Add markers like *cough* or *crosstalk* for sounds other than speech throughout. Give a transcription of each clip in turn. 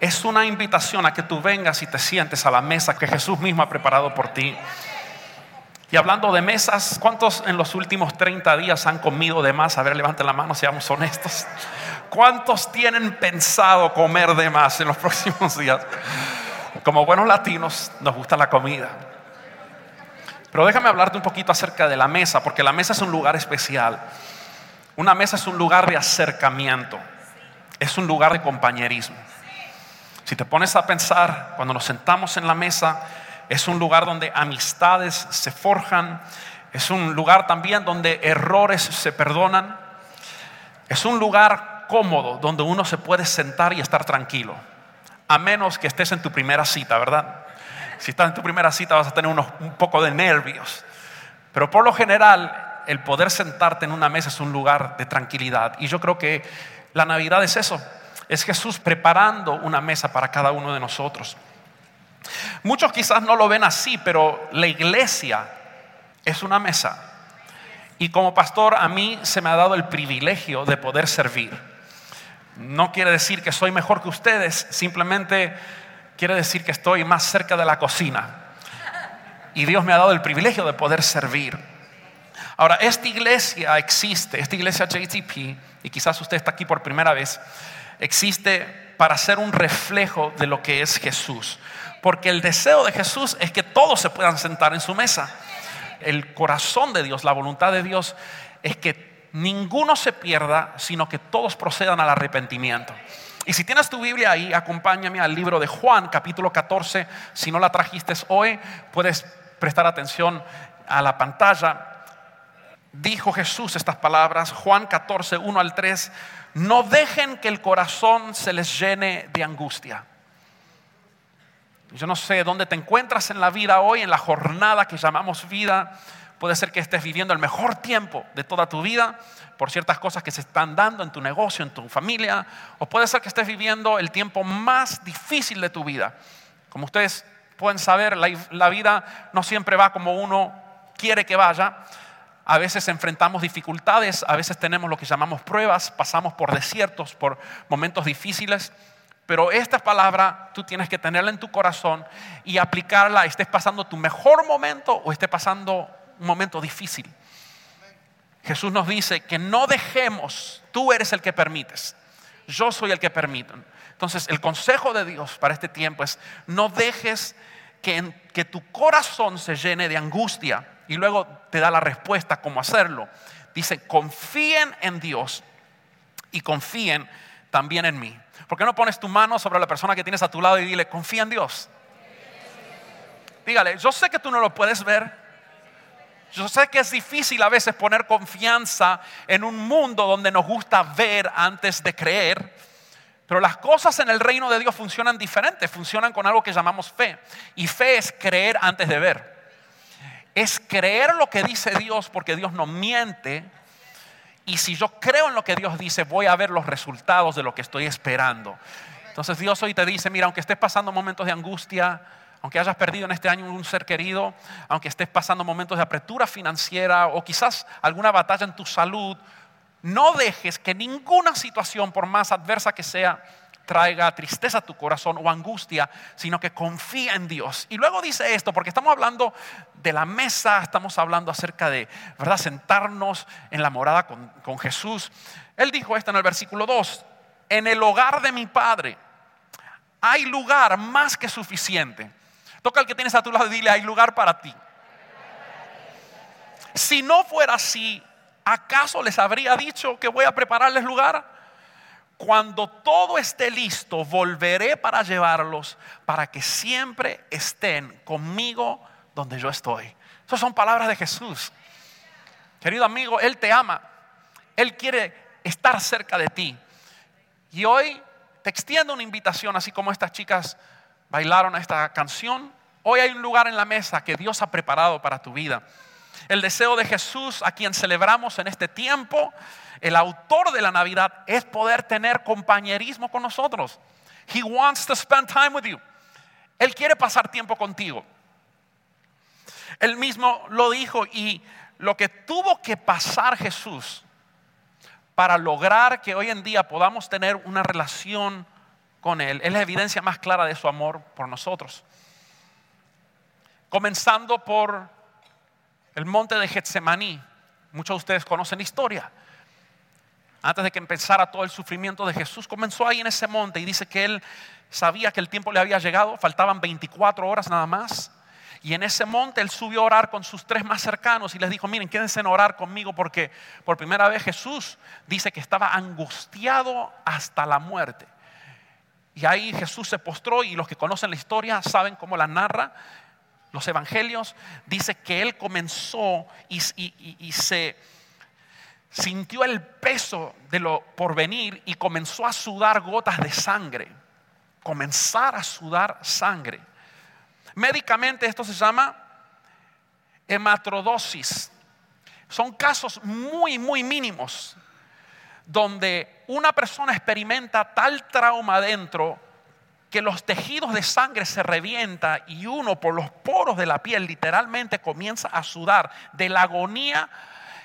es una invitación a que tú vengas y te sientes a la mesa que Jesús mismo ha preparado por ti. Y hablando de mesas, ¿cuántos en los últimos 30 días han comido de más? A ver, levanten la mano, seamos honestos. ¿Cuántos tienen pensado comer de más en los *laughs* próximos días? Como buenos latinos, nos gusta la comida. Pero déjame hablarte un poquito acerca de la mesa, porque la mesa es un lugar especial. Una mesa es un lugar de acercamiento, es un lugar de compañerismo. Si te pones a pensar, cuando nos sentamos en la mesa, es un lugar donde amistades se forjan, es un lugar también donde errores se perdonan, es un lugar cómodo donde uno se puede sentar y estar tranquilo, a menos que estés en tu primera cita, ¿verdad? Si estás en tu primera cita vas a tener unos, un poco de nervios, pero por lo general el poder sentarte en una mesa es un lugar de tranquilidad y yo creo que la Navidad es eso, es Jesús preparando una mesa para cada uno de nosotros. Muchos quizás no lo ven así, pero la iglesia es una mesa. Y como pastor a mí se me ha dado el privilegio de poder servir. No quiere decir que soy mejor que ustedes, simplemente quiere decir que estoy más cerca de la cocina. Y Dios me ha dado el privilegio de poder servir. Ahora, esta iglesia existe, esta iglesia JTP, y quizás usted está aquí por primera vez, existe para ser un reflejo de lo que es Jesús. Porque el deseo de Jesús es que todos se puedan sentar en su mesa. El corazón de Dios, la voluntad de Dios es que ninguno se pierda, sino que todos procedan al arrepentimiento. Y si tienes tu Biblia ahí, acompáñame al libro de Juan, capítulo 14. Si no la trajiste hoy, puedes prestar atención a la pantalla. Dijo Jesús estas palabras, Juan 14, 1 al 3 no dejen que el corazón se les llene de angustia. Yo no sé dónde te encuentras en la vida hoy, en la jornada que llamamos vida. Puede ser que estés viviendo el mejor tiempo de toda tu vida por ciertas cosas que se están dando en tu negocio, en tu familia. O puede ser que estés viviendo el tiempo más difícil de tu vida. Como ustedes pueden saber, la, la vida no siempre va como uno quiere que vaya a veces enfrentamos dificultades, a veces tenemos lo que llamamos pruebas, pasamos por desiertos, por momentos difíciles. Pero esta palabra tú tienes que tenerla en tu corazón y aplicarla, estés pasando tu mejor momento o estés pasando un momento difícil. Jesús nos dice que no dejemos, tú eres el que permites, yo soy el que permito. Entonces el consejo de Dios para este tiempo es no dejes que, que tu corazón se llene de angustia y luego te da la respuesta cómo hacerlo. Dice, confíen en Dios y confíen también en mí. ¿Por qué no pones tu mano sobre la persona que tienes a tu lado y dile, confía en Dios? Dígale, yo sé que tú no lo puedes ver. Yo sé que es difícil a veces poner confianza en un mundo donde nos gusta ver antes de creer. Pero las cosas en el reino de Dios funcionan diferente, funcionan con algo que llamamos fe. Y fe es creer antes de ver es creer lo que dice Dios porque Dios no miente. Y si yo creo en lo que Dios dice, voy a ver los resultados de lo que estoy esperando. Entonces Dios hoy te dice, mira, aunque estés pasando momentos de angustia, aunque hayas perdido en este año un ser querido, aunque estés pasando momentos de apretura financiera o quizás alguna batalla en tu salud, no dejes que ninguna situación, por más adversa que sea, traiga tristeza a tu corazón o angustia, sino que confía en Dios. Y luego dice esto, porque estamos hablando de la mesa, estamos hablando acerca de, ¿verdad?, sentarnos en la morada con, con Jesús. Él dijo esto en el versículo 2, en el hogar de mi Padre hay lugar más que suficiente. Toca al que tienes a tu lado y dile, hay lugar para ti. Si no fuera así, ¿acaso les habría dicho que voy a prepararles lugar? Cuando todo esté listo, volveré para llevarlos para que siempre estén conmigo donde yo estoy. Esas son palabras de Jesús. Querido amigo, Él te ama. Él quiere estar cerca de ti. Y hoy te extiendo una invitación, así como estas chicas bailaron esta canción. Hoy hay un lugar en la mesa que Dios ha preparado para tu vida. El deseo de Jesús, a quien celebramos en este tiempo, el autor de la Navidad, es poder tener compañerismo con nosotros. He wants to spend time with you. Él quiere pasar tiempo contigo. Él mismo lo dijo y lo que tuvo que pasar Jesús para lograr que hoy en día podamos tener una relación con Él es la evidencia más clara de su amor por nosotros. Comenzando por el monte de Getsemaní. Muchos de ustedes conocen la historia. Antes de que empezara todo el sufrimiento de Jesús, comenzó ahí en ese monte y dice que Él sabía que el tiempo le había llegado, faltaban 24 horas nada más. Y en ese monte él subió a orar con sus tres más cercanos y les dijo, miren, quédense en orar conmigo porque por primera vez Jesús dice que estaba angustiado hasta la muerte. Y ahí Jesús se postró y los que conocen la historia saben cómo la narra. Los evangelios dice que él comenzó y, y se sintió el peso de lo por venir y comenzó a sudar gotas de sangre. Comenzar a sudar sangre. Médicamente esto se llama hematrodosis. Son casos muy, muy mínimos donde una persona experimenta tal trauma dentro que los tejidos de sangre se revienta y uno por los poros de la piel literalmente comienza a sudar de la agonía.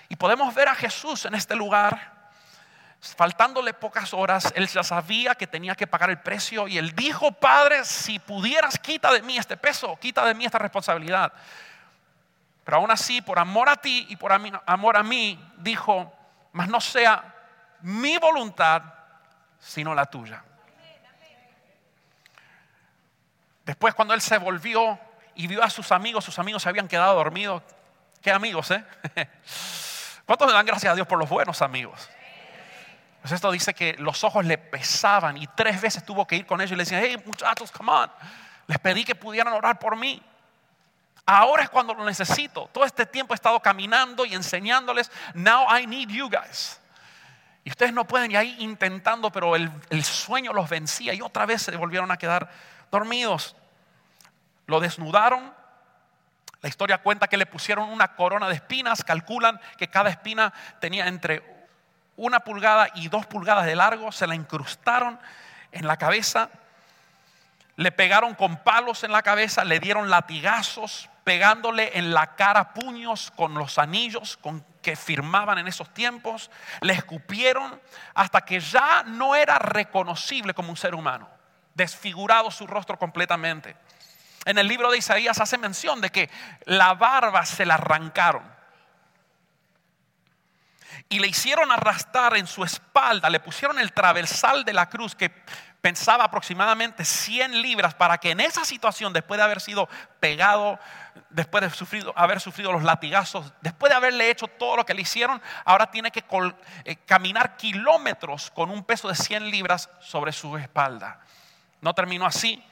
Y podemos ver a Jesús en este lugar faltándole pocas horas, él ya sabía que tenía que pagar el precio y él dijo, Padre, si pudieras, quita de mí este peso, quita de mí esta responsabilidad. Pero aún así, por amor a ti y por amor a mí, dijo, mas no sea mi voluntad, sino la tuya. Después cuando él se volvió y vio a sus amigos, sus amigos se habían quedado dormidos. ¿Qué amigos, eh? *laughs* ¿Cuántos le dan gracias a Dios por los buenos amigos? Pues esto dice que los ojos le pesaban y tres veces tuvo que ir con ellos y le decía, hey muchachos, come on. Les pedí que pudieran orar por mí. Ahora es cuando lo necesito. Todo este tiempo he estado caminando y enseñándoles, now I need you guys. Y ustedes no pueden ir ahí intentando, pero el, el sueño los vencía y otra vez se volvieron a quedar dormidos. Lo desnudaron. La historia cuenta que le pusieron una corona de espinas. Calculan que cada espina tenía entre una pulgada y dos pulgadas de largo, se la incrustaron en la cabeza, le pegaron con palos en la cabeza, le dieron latigazos, pegándole en la cara puños con los anillos con que firmaban en esos tiempos, le escupieron hasta que ya no era reconocible como un ser humano, desfigurado su rostro completamente. En el libro de Isaías hace mención de que la barba se la arrancaron y le hicieron arrastrar en su espalda, le pusieron el traversal de la cruz que pensaba aproximadamente 100 libras para que en esa situación, después de haber sido pegado, después de haber sufrido los latigazos, después de haberle hecho todo lo que le hicieron, ahora tiene que eh, caminar kilómetros con un peso de 100 libras sobre su espalda. No terminó así.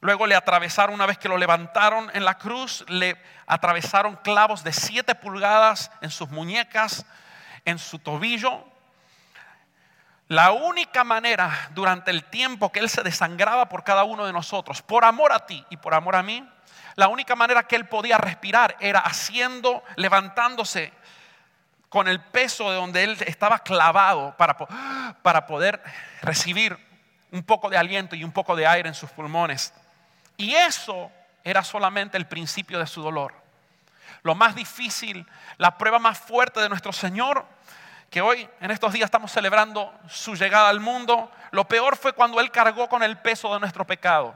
Luego le atravesaron, una vez que lo levantaron en la cruz, le atravesaron clavos de 7 pulgadas en sus muñecas, en su tobillo. La única manera durante el tiempo que Él se desangraba por cada uno de nosotros, por amor a ti y por amor a mí, la única manera que Él podía respirar era haciendo, levantándose con el peso de donde Él estaba clavado para, para poder recibir un poco de aliento y un poco de aire en sus pulmones. Y eso era solamente el principio de su dolor lo más difícil, la prueba más fuerte de nuestro Señor, que hoy en estos días estamos celebrando su llegada al mundo, lo peor fue cuando Él cargó con el peso de nuestro pecado.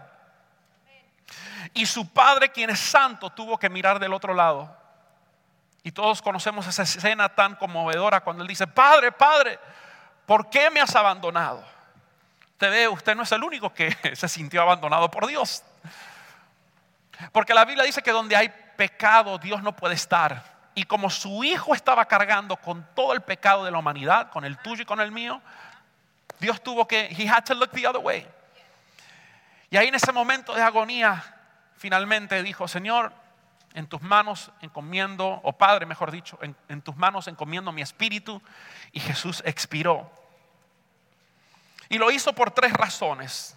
Y su Padre, quien es santo, tuvo que mirar del otro lado. Y todos conocemos esa escena tan conmovedora cuando Él dice, Padre, Padre, ¿por qué me has abandonado? Usted ve, usted no es el único que *laughs* se sintió abandonado por Dios. Porque la Biblia dice que donde hay pecado Dios no puede estar. Y como su hijo estaba cargando con todo el pecado de la humanidad, con el tuyo y con el mío, Dios tuvo que, he had to look the other way. Y ahí en ese momento de agonía, finalmente dijo, Señor, en tus manos encomiendo, o Padre mejor dicho, en, en tus manos encomiendo mi espíritu. Y Jesús expiró. Y lo hizo por tres razones.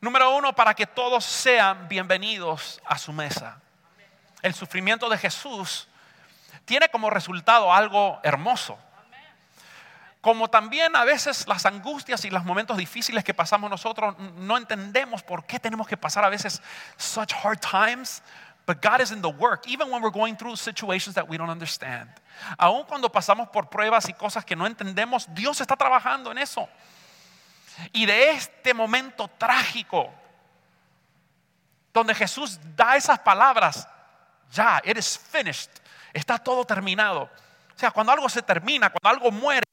Número uno, para que todos sean bienvenidos a su mesa. El sufrimiento de Jesús tiene como resultado algo hermoso. Como también a veces las angustias y los momentos difíciles que pasamos nosotros no entendemos por qué tenemos que pasar a veces such hard times. But God is in the work, even when we're going through situations that we don't understand. Aun cuando pasamos por pruebas y cosas que no entendemos, Dios está trabajando en eso. Y de este momento trágico, donde Jesús da esas palabras, ya, it is finished, está todo terminado. O sea, cuando algo se termina, cuando algo muere,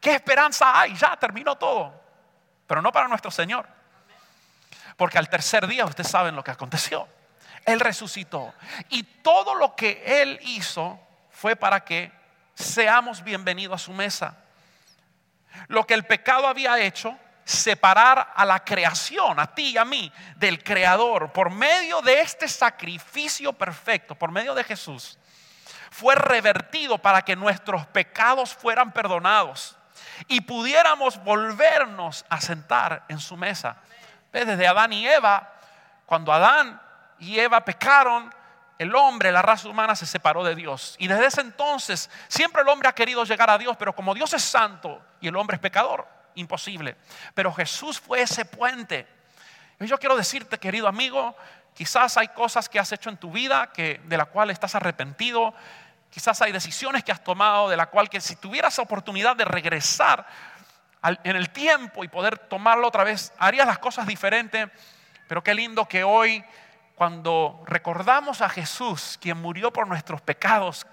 ¿qué esperanza hay? Ya terminó todo. Pero no para nuestro Señor. Porque al tercer día ustedes saben lo que aconteció. Él resucitó. Y todo lo que Él hizo fue para que seamos bienvenidos a su mesa. Lo que el pecado había hecho, separar a la creación, a ti y a mí, del Creador, por medio de este sacrificio perfecto, por medio de Jesús, fue revertido para que nuestros pecados fueran perdonados y pudiéramos volvernos a sentar en su mesa. Desde Adán y Eva, cuando Adán y Eva pecaron, el hombre, la raza humana se separó de Dios. Y desde ese entonces siempre el hombre ha querido llegar a Dios, pero como Dios es santo y el hombre es pecador, imposible. Pero Jesús fue ese puente. Y yo quiero decirte, querido amigo, quizás hay cosas que has hecho en tu vida que, de la cual estás arrepentido. Quizás hay decisiones que has tomado de la cual que si tuvieras oportunidad de regresar en el tiempo y poder tomarlo otra vez, harías las cosas diferentes. Pero qué lindo que hoy cuando recordamos a Jesús, quien murió por nuestros pecados,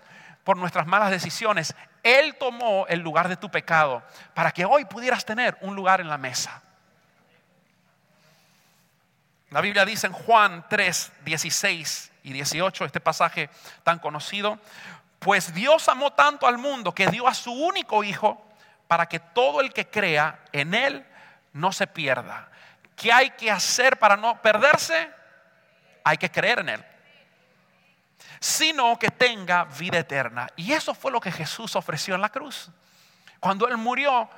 por nuestras malas decisiones, Él tomó el lugar de tu pecado para que hoy pudieras tener un lugar en la mesa. La Biblia dice en Juan 3, 16 y 18, este pasaje tan conocido, pues Dios amó tanto al mundo que dio a su único Hijo para que todo el que crea en Él no se pierda. ¿Qué hay que hacer para no perderse? hay que creer en Él. Sino que tenga vida eterna. Y eso fue lo que Jesús ofreció en la cruz. Cuando Él murió,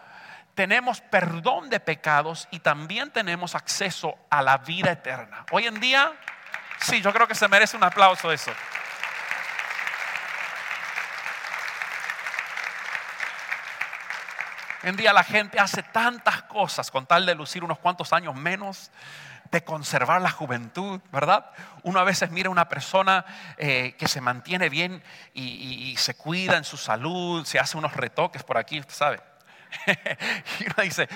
tenemos perdón de pecados y también tenemos acceso a la vida eterna. Hoy en día, sí, yo creo que se merece un aplauso eso. Hoy en día la gente hace tantas cosas con tal de lucir unos cuantos años menos de conservar la juventud, ¿verdad? Uno a veces mira a una persona eh, que se mantiene bien y, se cuida en su salud, se hace unos retoques por aquí, usted sabe. *laughs* y uno dice,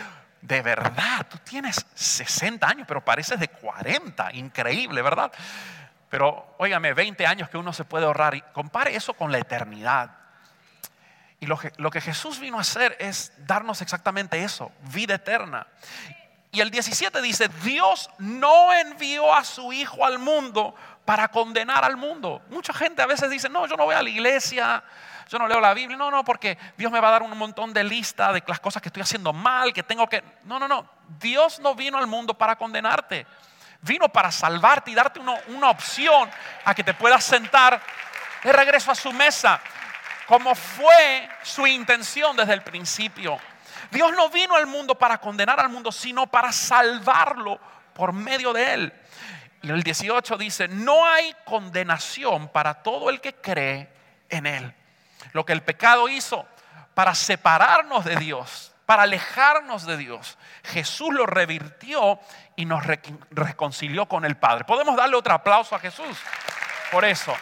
de verdad, tú tienes 60 años, pero pareces de 40, increíble, ¿verdad? Pero óigame, 20 años que uno se puede ahorrar y compare eso con la eternidad. Y lo que, lo que Jesús vino a hacer es darnos exactamente eso, vida eterna. Y el 17 dice, Dios no envió a su Hijo al mundo para condenar al mundo. Mucha gente a veces dice, no, yo no voy a la iglesia, yo no leo la Biblia. No, no, porque Dios me va a dar un montón de lista de las cosas que estoy haciendo mal, que tengo que... No, no, no. Dios no vino al mundo para condenarte. Vino para salvarte y darte una opción a que te puedas sentar de regreso a su mesa, como fue su intención desde el principio. Dios no vino al mundo para condenar al mundo, sino para salvarlo por medio de él. Y el 18 dice, no hay condenación para todo el que cree en él. Lo que el pecado hizo para separarnos de Dios, para alejarnos de Dios, Jesús lo revirtió y nos reconcilió con el Padre. Podemos darle otro aplauso a Jesús por eso.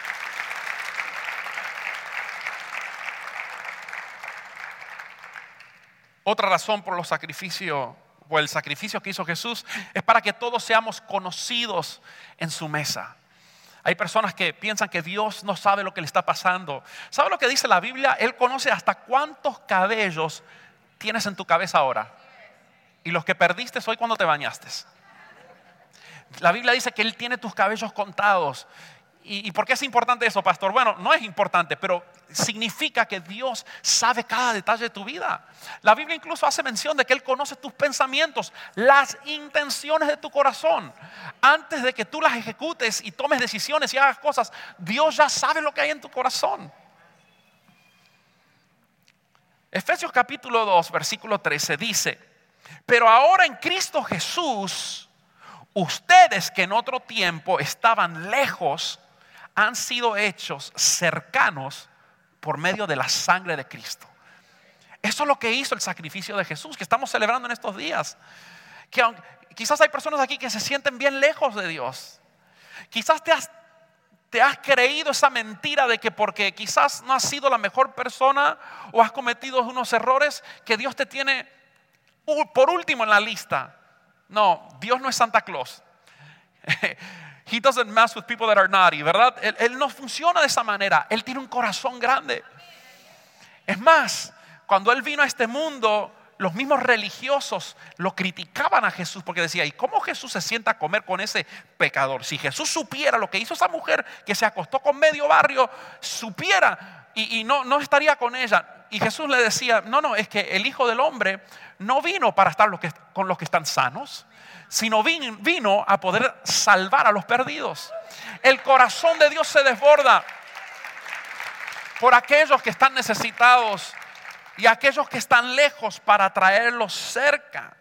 Otra razón por los sacrificios o el sacrificio que hizo Jesús es para que todos seamos conocidos en su mesa. Hay personas que piensan que Dios no sabe lo que le está pasando. ¿Sabe lo que dice la Biblia? Él conoce hasta cuántos cabellos tienes en tu cabeza ahora. Y los que perdiste hoy cuando te bañaste. La Biblia dice que Él tiene tus cabellos contados. ¿Y, por qué es importante eso, pastor? Bueno, no es importante, pero significa que Dios sabe cada detalle de tu vida. La Biblia incluso hace mención de que Él conoce tus pensamientos, las intenciones de tu corazón. Antes de que tú las ejecutes y tomes decisiones y hagas cosas, Dios ya sabe lo que hay en tu corazón. Efesios capítulo 2, versículo 13 dice, Pero ahora en Cristo Jesús, ustedes que en otro tiempo estaban lejos, han sido hechos cercanos por medio de la sangre de Cristo. Eso es lo que hizo el sacrificio de Jesús, que estamos celebrando en estos días. Que quizás hay personas aquí que se sienten bien lejos de Dios. Quizás te has, te has creído esa mentira de que porque quizás no has sido la mejor persona o has cometido unos errores, que Dios te tiene por último en la lista. No, Dios no es Santa Claus. *laughs* He doesn't mess with people that are naughty, ¿verdad? él, no funciona de esa manera. Él tiene un corazón grande. Es más, cuando Él vino a este mundo, los mismos religiosos lo criticaban a Jesús porque decía, ¿y cómo Jesús se sienta a comer con ese pecador? Si Jesús supiera lo que hizo esa mujer que se acostó con medio barrio, supiera y, no, estaría con ella. Y Jesús le decía, no, no, es que el Hijo del Hombre no vino para estar con los que están sanos, sino vino a poder salvar a los perdidos. El corazón de Dios se desborda por aquellos que están necesitados y aquellos que están lejos para traerlos cerca.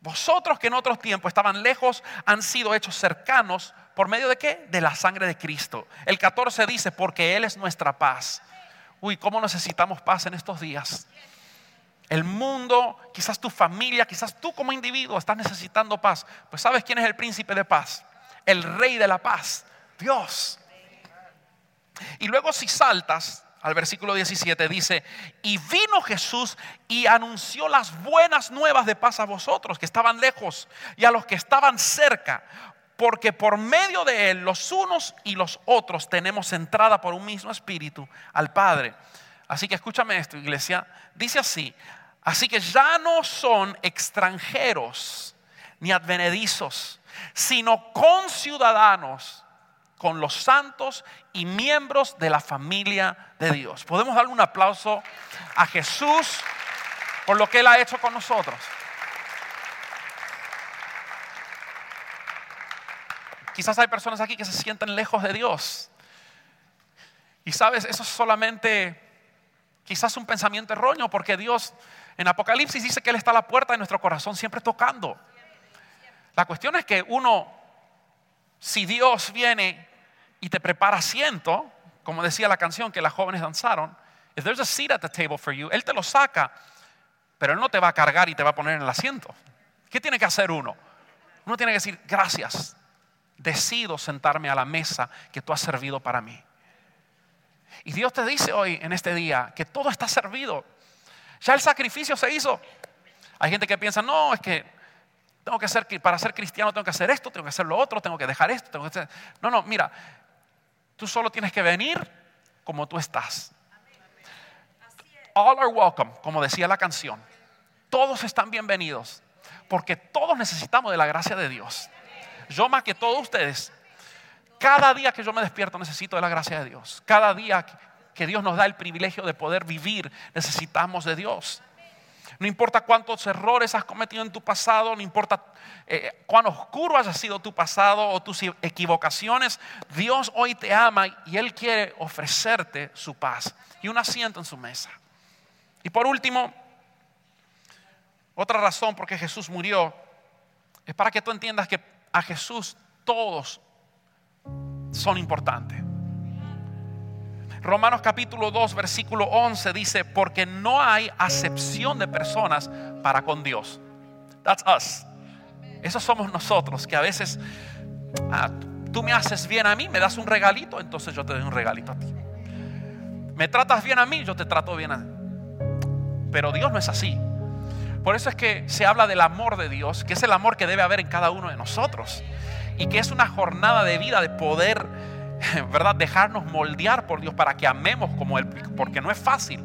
Vosotros que en otros tiempos estaban lejos han sido hechos cercanos por medio de qué? De la sangre de Cristo. El 14 dice, porque Él es nuestra paz. Uy, ¿cómo necesitamos paz en estos días? El mundo, quizás tu familia, quizás tú como individuo estás necesitando paz. Pues ¿sabes quién es el príncipe de paz? El rey de la paz, Dios. Y luego si saltas al versículo 17 dice, y vino Jesús y anunció las buenas nuevas de paz a vosotros que estaban lejos y a los que estaban cerca, porque por medio de él los unos y los otros tenemos entrada por un mismo espíritu al Padre. Así que escúchame esto, iglesia, dice así, así que ya no son extranjeros ni advenedizos, sino conciudadanos con los santos y miembros de la familia de Dios. Podemos darle un aplauso a Jesús por lo que Él ha hecho con nosotros. Quizás hay personas aquí que se sienten lejos de Dios. Y sabes, eso es solamente quizás un pensamiento erróneo, porque Dios en Apocalipsis dice que Él está a la puerta de nuestro corazón siempre tocando. La cuestión es que uno, si Dios viene y te prepara asiento, como decía la canción que las jóvenes danzaron, if there's a seat at the table for you, Él te lo saca, pero Él no te va a cargar y te va a poner en el asiento. ¿Qué tiene que hacer uno? Uno tiene que decir, gracias, decido sentarme a la mesa que tú has servido para mí. Y Dios te dice hoy, en este día, que todo está servido. Ya el sacrificio se hizo. Hay gente que piensa, no, es que tengo que ser, para ser cristiano tengo que hacer esto, tengo que hacer lo otro, tengo que dejar esto, tengo que hacer... No, no, mira, Tú solo tienes que venir como tú estás. All are welcome, como decía la canción. Todos están bienvenidos, porque todos necesitamos de la gracia de Dios. Yo más que todos ustedes, cada día que yo me despierto necesito de la gracia de Dios. Cada día que Dios nos da el privilegio de poder vivir, necesitamos de Dios. No importa cuántos errores has cometido en tu pasado, no importa eh, cuán oscuro haya sido tu pasado o tus equivocaciones, Dios hoy te ama y Él quiere ofrecerte su paz y un asiento en su mesa. Y por último, otra razón por qué Jesús murió es para que tú entiendas que a Jesús todos son importantes. Romanos capítulo 2, versículo 11 dice, porque no hay acepción de personas para con Dios. That's us. Esos somos nosotros, que a veces ah, tú me haces bien a mí, me das un regalito, entonces yo te doy un regalito a ti. Me tratas bien a mí, yo te trato bien a ti. Pero Dios no es así. Por eso es que se habla del amor de Dios, que es el amor que debe haber en cada uno de nosotros. Y que es una jornada de vida de poder *laughs* ¿verdad? Dejarnos moldear por Dios para que amemos como Él, porque no es fácil.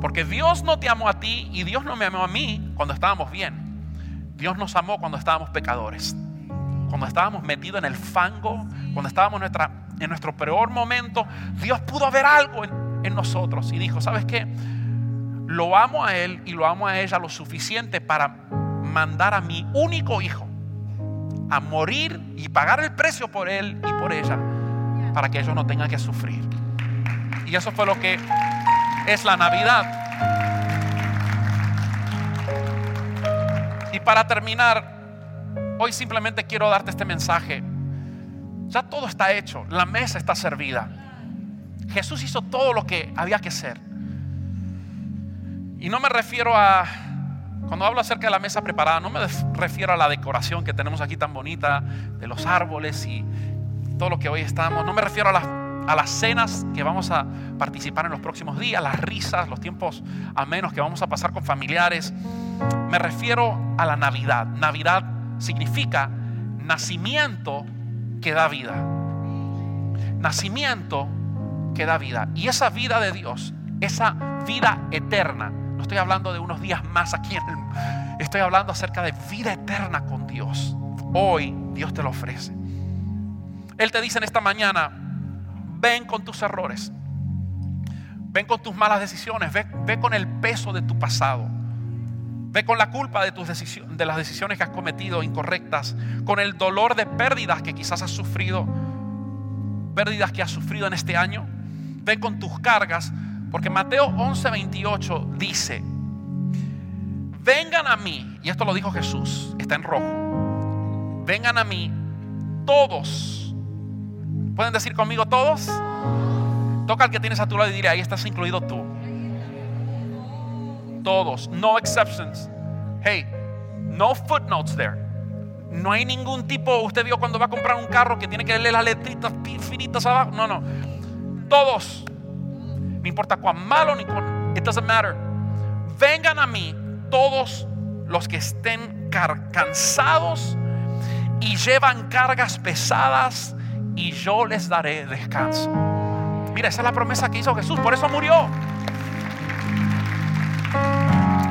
Porque Dios no te amó a ti y Dios no me amó a mí cuando estábamos bien. Dios nos amó cuando estábamos pecadores, cuando estábamos metidos en el fango, cuando estábamos en, nuestro peor momento. Dios pudo ver algo en, en nosotros y dijo, ¿sabes qué? Lo amo a Él y lo amo a ella lo suficiente para mandar a mi único hijo a morir y pagar el precio por él y por ella para que ellos no tengan que sufrir. Y eso fue lo que es la Navidad. Y para terminar, hoy simplemente quiero darte este mensaje. Ya todo está hecho, la mesa está servida. Jesús hizo todo lo que había que hacer. Y no me refiero a, cuando hablo acerca de la mesa preparada, no me refiero a la decoración que tenemos aquí tan bonita, de los árboles y todo lo que hoy estamos. No me refiero a las, a las cenas que vamos a participar en los próximos días, las risas, los tiempos amenos que vamos a pasar con familiares. Me refiero a la Navidad. Navidad significa nacimiento que da vida. Nacimiento que da vida. Y esa vida de Dios, esa vida eterna, estoy hablando de unos días más aquí estoy hablando acerca de vida eterna con Dios. Hoy Dios te lo ofrece. Él te dice en esta mañana, ven con tus errores, ven con tus malas decisiones, ve, con el peso de tu pasado, ve con la culpa de, tus decisiones, de las decisiones que has cometido incorrectas, con el dolor de pérdidas que quizás has sufrido, pérdidas que has sufrido en este año, ven con tus cargas, porque Mateo 11:28 dice, vengan a mí, y esto lo dijo Jesús, está en rojo, vengan a mí todos. ¿Pueden decir conmigo todos? Toca al que tienes a tu lado y diré, ahí estás incluido tú. Todos, no exceptions. Hey, no footnotes there. No hay ningún tipo, usted vio cuando va a comprar un carro que tiene que leer las letritas finitas abajo. No, no. Todos no importa cuán malo ni cuán, it doesn't matter. Vengan a mí todos los que estén cansados y llevan cargas pesadas y yo les daré descanso. Mira, esa es la promesa que hizo Jesús, por eso murió.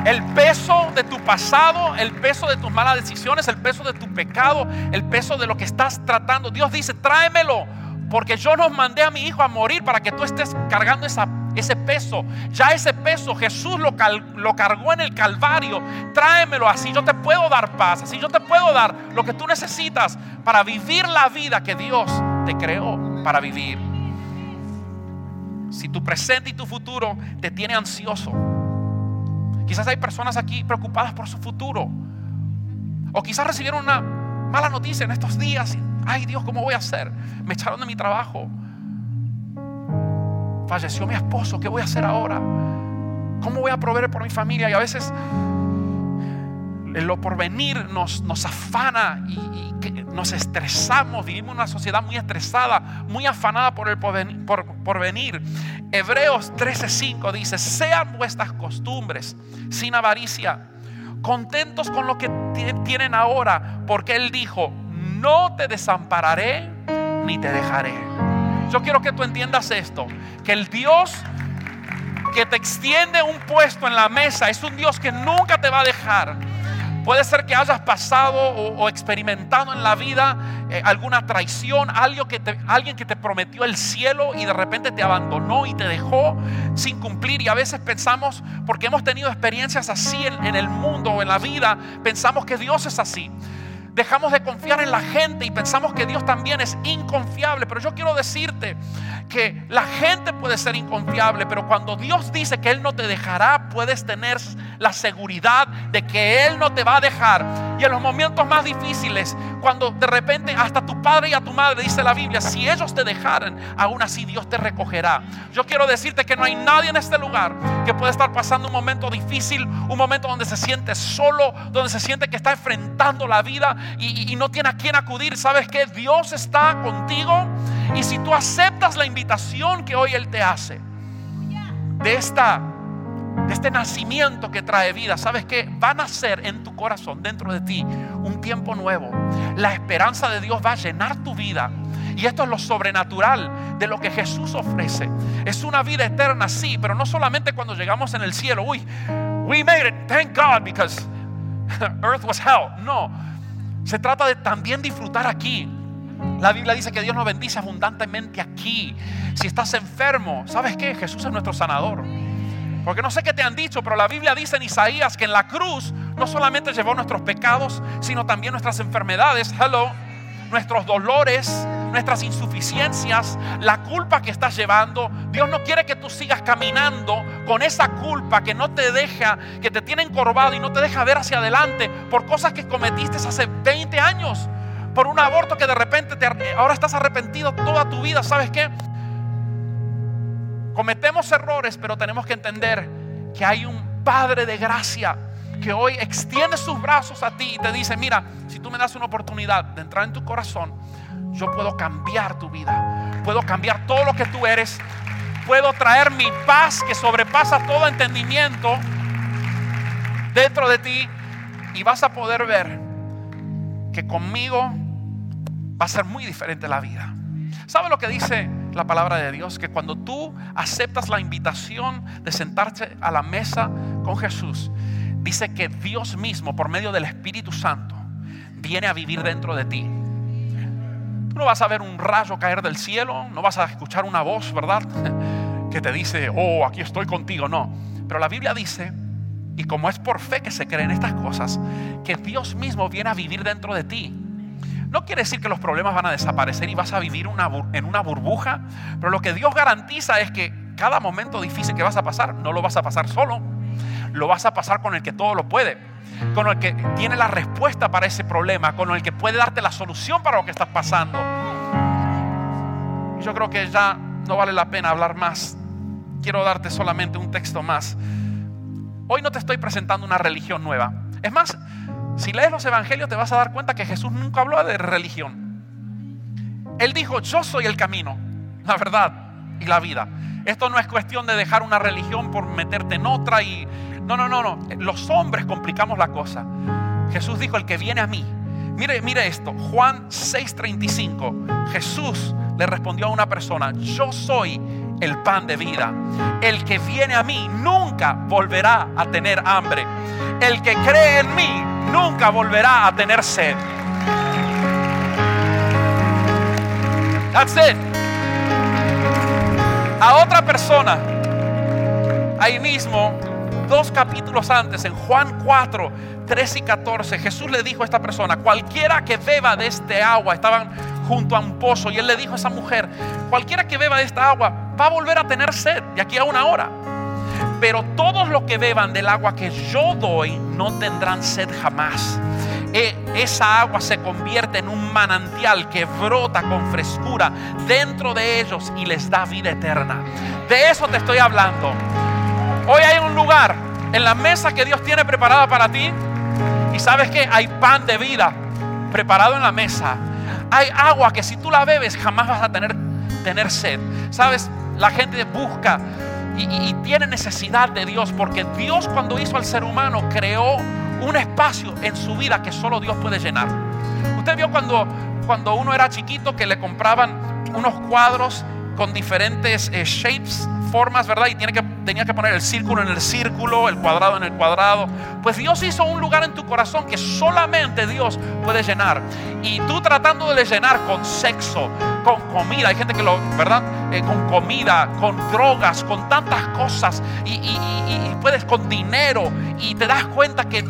El peso de tu pasado, el peso de tus malas decisiones, el peso de tu pecado, el peso de lo que estás tratando. Dios dice, tráemelo, porque yo no mandé a mi hijo a morir para que tú estés cargando ese peso, ya ese peso Jesús lo, lo, cargó en el Calvario. Tráemelo así, yo te puedo dar paz, así yo te puedo dar lo que tú necesitas para vivir la vida que Dios te creó para vivir. Si tu presente y tu futuro te tiene ansioso, quizás hay personas aquí preocupadas por su futuro, o quizás recibieron una mala noticia en estos días. Ay Dios, ¿cómo voy a hacer? Me echaron de mi trabajo falleció mi esposo, ¿qué voy a hacer ahora? ¿Cómo voy a proveer por mi familia? Y a veces lo porvenir nos, nos afana y, nos estresamos. Vivimos en una sociedad muy estresada, muy afanada por el porvenir. Hebreos 13:5 dice: Sean vuestras costumbres sin avaricia, contentos con lo que tienen ahora, porque Él dijo: No te desampararé ni te dejaré. Yo quiero que tú entiendas esto, que el Dios que te extiende un puesto en la mesa es un Dios que nunca te va a dejar. Puede ser que hayas pasado o, experimentado en la vida eh, alguna traición, algo que alguien que te prometió el cielo y de repente te abandonó y te dejó sin cumplir. Y a veces pensamos, porque hemos tenido experiencias así en el mundo o en la vida, pensamos que Dios es así dejamos de confiar en la gente y pensamos que Dios también es inconfiable. Pero yo quiero decirte que la gente puede ser inconfiable, pero cuando Dios dice que Él no te dejará, puedes tener la seguridad de que Él no te va a dejar. Y en los momentos más difíciles, cuando de repente hasta tu padre y a tu madre, dice la Biblia, si ellos te dejaran, aún así Dios te recogerá. Yo quiero decirte que no hay nadie en este lugar que pueda estar pasando un momento difícil, un momento donde se siente solo, donde se siente que está enfrentando la vida y, no tiene a quién acudir. ¿Sabes que Dios está contigo. Y si tú aceptas la invitación que hoy Él te hace, de esta este nacimiento que trae vida, ¿sabes que Va a nacer en tu corazón, dentro de ti, un tiempo nuevo. La esperanza de Dios va a llenar tu vida. Y esto es lo sobrenatural de lo que Jesús ofrece. Es una vida eterna, sí, pero no solamente cuando llegamos en el cielo. Uy, we made it, thank God, because *laughs* earth was hell. No, se trata de también disfrutar aquí. La Biblia dice que Dios nos bendice abundantemente aquí. Si estás enfermo, ¿sabes qué? Jesús es nuestro sanador. Porque no sé qué te han dicho, pero la Biblia dice en Isaías que en la cruz no solamente llevó nuestros pecados, sino también nuestras enfermedades. Hello. nuestros dolores, nuestras insuficiencias, la culpa que estás llevando. Dios no quiere que tú sigas caminando con esa culpa que no te deja, que te tiene encorvado y no te deja ver hacia adelante por cosas que cometiste hace 20 años. Por un aborto que de repente te, ahora estás arrepentido toda tu vida. ¿Sabes qué? Cometemos errores, pero tenemos que entender que hay un Padre de gracia que hoy extiende sus brazos a ti y te dice, mira, si tú me das una oportunidad de entrar en tu corazón, yo puedo cambiar tu vida, puedo cambiar todo lo que tú eres, puedo traer mi paz que sobrepasa todo entendimiento dentro de ti y vas a poder ver que conmigo va a ser muy diferente la vida. ¿Sabe lo que dice la palabra de Dios? Que cuando tú aceptas la invitación de sentarte a la mesa con Jesús, dice que Dios mismo, por medio del Espíritu Santo, viene a vivir dentro de ti. Tú no vas a ver un rayo caer del cielo, no vas a escuchar una voz, ¿verdad? *laughs* Que te dice, oh, aquí estoy contigo. No. Pero la Biblia dice, y como es por fe que se creen estas cosas, que Dios mismo viene a vivir dentro de ti. No quiere decir que los problemas van a desaparecer y vas a vivir en una burbuja, pero lo que Dios garantiza es que cada momento difícil que vas a pasar, no lo vas a pasar solo, lo vas a pasar con el que todo lo puede, con el que tiene la respuesta para ese problema, con el que puede darte la solución para lo que estás pasando. Yo creo que ya no vale la pena hablar más. Quiero darte solamente un texto más. Hoy no te estoy presentando una religión nueva. Es más, si lees los evangelios te vas a dar cuenta que Jesús nunca habló de religión. Él dijo, yo soy el camino, la verdad y la vida. Esto no es cuestión de dejar una religión por meterte en otra y no, no, no, no. Los hombres complicamos la cosa. Jesús dijo, el que viene a mí. Mire, mire esto. Juan 6:35. Jesús le respondió a una persona, yo soy el pan de vida. El que viene a mí nunca volverá a tener hambre. El que cree en mí nunca volverá a tener sed. That's it. A otra persona, ahí mismo, dos capítulos antes, en Juan 4, 13 y 14, Jesús le dijo a esta persona, cualquiera que beba de este agua, estaban junto a un pozo, y él le dijo a esa mujer, cualquiera que beba de esta agua va a volver a tener sed de aquí a una hora. Pero todos los que beban del agua que yo doy no tendrán sed jamás. E, esa agua se convierte en un manantial que brota con frescura dentro de ellos y les da vida eterna. De eso te estoy hablando. Hoy hay un lugar en la mesa que Dios tiene preparada para ti. Y sabes que hay pan de vida preparado en la mesa. Hay agua que si tú la bebes jamás vas a tener, tener sed. Sabes, la gente busca y, tiene necesidad de Dios porque Dios cuando hizo al ser humano creó un espacio en su vida que solo Dios puede llenar. Usted vio cuando, cuando uno era chiquito que le compraban unos cuadros con diferentes eh, shapes, formas, ¿verdad? Y tiene que, tenía que poner el círculo en el círculo, el cuadrado en el cuadrado. Pues Dios hizo un lugar en tu corazón que solamente Dios puede llenar. Y tú tratando de llenar con sexo, con comida, hay gente que lo, ¿verdad? Eh, con comida, con drogas, con tantas cosas. Y, y puedes con dinero. Y te das cuenta que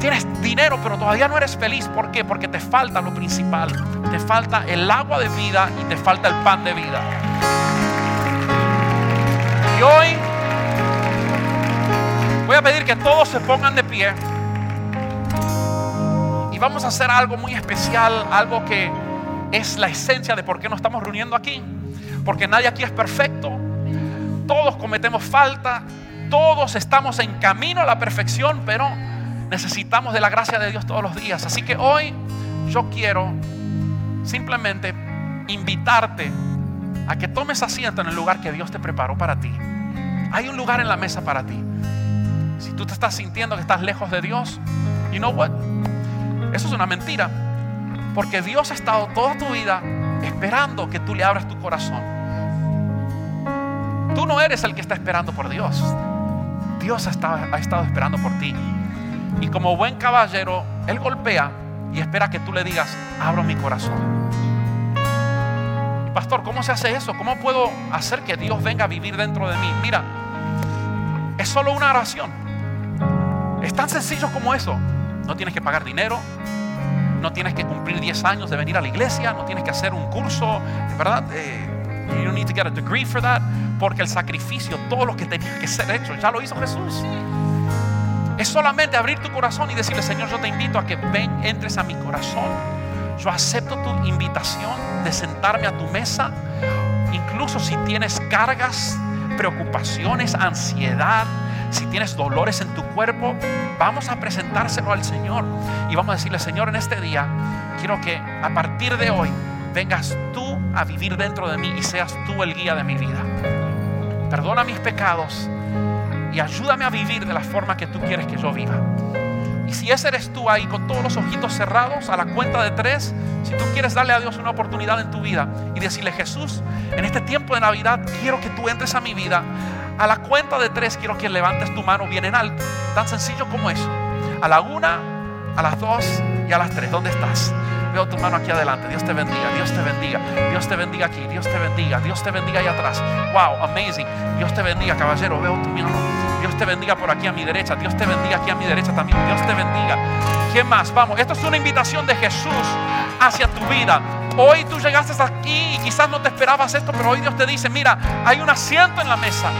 tienes dinero, pero todavía no eres feliz. ¿Por qué? Porque te falta lo principal. Te falta el agua de vida y te falta el pan de vida. Y hoy voy a pedir que todos se pongan de pie. Y vamos a hacer algo muy especial, algo que es la esencia de por qué nos estamos reuniendo aquí. Porque nadie aquí es perfecto. Todos cometemos falta. Todos estamos en camino a la perfección, pero necesitamos de la gracia de Dios todos los días. Así que hoy yo quiero simplemente invitarte a que tomes asiento en el lugar que Dios te preparó para ti. Hay un lugar en la mesa para ti. Si tú te estás sintiendo que estás lejos de Dios, you know what? Eso es una mentira. Porque Dios ha estado toda tu vida esperando que tú le abras tu corazón. Tú no eres el que está esperando por Dios. Dios ha estado, ha estado esperando por ti. Y como buen caballero, Él golpea y espera que tú le digas, abro mi corazón. Pastor, ¿cómo se hace eso? ¿Cómo puedo hacer que Dios venga a vivir dentro de mí? Mira, es solo una oración. Es tan sencillo como eso. No tienes que pagar dinero, No tienes que cumplir 10 años de venir a la iglesia, no tienes que hacer un curso, ¿verdad? Eh, you don't need to get a degree for that, porque el sacrificio, todo lo que tenía que ser hecho, ya lo hizo Jesús. Es solamente abrir tu corazón y decirle, Señor, yo te invito a que ven, entres a mi corazón. Yo acepto tu invitación de sentarme a tu mesa, incluso si tienes cargas, preocupaciones, ansiedad, si tienes dolores en tu cuerpo, vamos a presentárselo al Señor y vamos a decirle, Señor, en este día quiero que a partir de hoy vengas tú a vivir dentro de mí y seas tú el guía de mi vida. Perdona mis pecados y ayúdame a vivir de la forma que tú quieres que yo viva. Y si ese eres tú ahí con todos los ojitos cerrados a la cuenta de tres, si tú quieres darle a Dios una oportunidad en tu vida y decirle, Jesús, en este tiempo de Navidad quiero que tú entres a mi vida, a la cuenta de tres quiero que levantes tu mano bien en alto. Tan sencillo como eso. A la una, a las dos y a las tres. ¿Dónde estás? Veo tu mano aquí adelante. Dios te bendiga, Dios te bendiga, Dios te bendiga aquí, Dios te bendiga, Dios te bendiga ahí atrás. Wow, amazing. Dios te bendiga, caballero. Veo tu mano. Dios te bendiga por aquí a mi derecha. Dios te bendiga aquí a mi derecha también. Dios te bendiga. ¿Quién más? Vamos, esto es una invitación de Jesús hacia tu vida. Hoy tú llegaste aquí y quizás no te esperabas esto, pero hoy Dios te dice, mira, hay un asiento en la mesa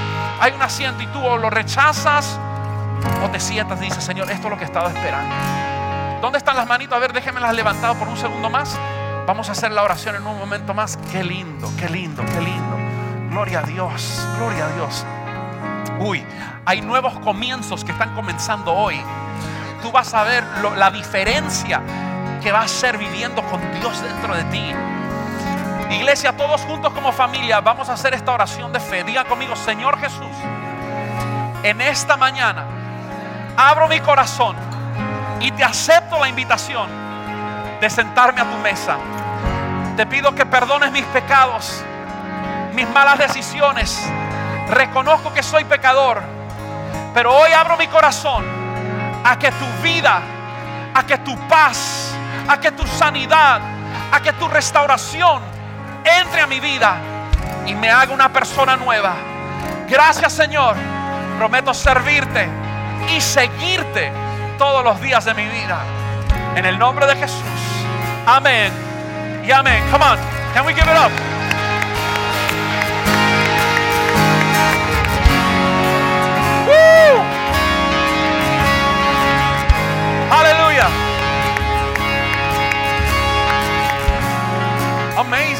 hay un asiento y tú o lo rechazas o te sientas y dices, Señor, esto es lo que he estado esperando. ¿Dónde están las manitos? A ver, déjenmelas levantado por un segundo más. Vamos a hacer la oración en un momento más. Qué lindo, qué lindo, qué lindo. Gloria a Dios, gloria a Dios. Uy, hay nuevos comienzos que están comenzando hoy. Tú vas a ver la diferencia que va a ser viviendo con Dios dentro de ti. Iglesia, todos juntos como familia, vamos a hacer esta oración de fe. Diga conmigo, Señor Jesús, en esta mañana abro mi corazón y te acepto la invitación de sentarme a tu mesa. Te pido que perdones mis pecados, mis malas decisiones. Reconozco que soy pecador, pero hoy abro mi corazón a que tu vida, a que tu paz, a que tu sanidad, a que tu restauración entre a mi vida y me haga una persona nueva. Gracias Señor. Prometo servirte y seguirte todos los días de mi vida. En el nombre de Jesús. Amén. Y amén. Come on. Can we give it up? Aleluya. Amazing.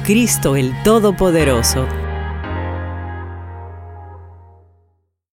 Cristo el Todopoderoso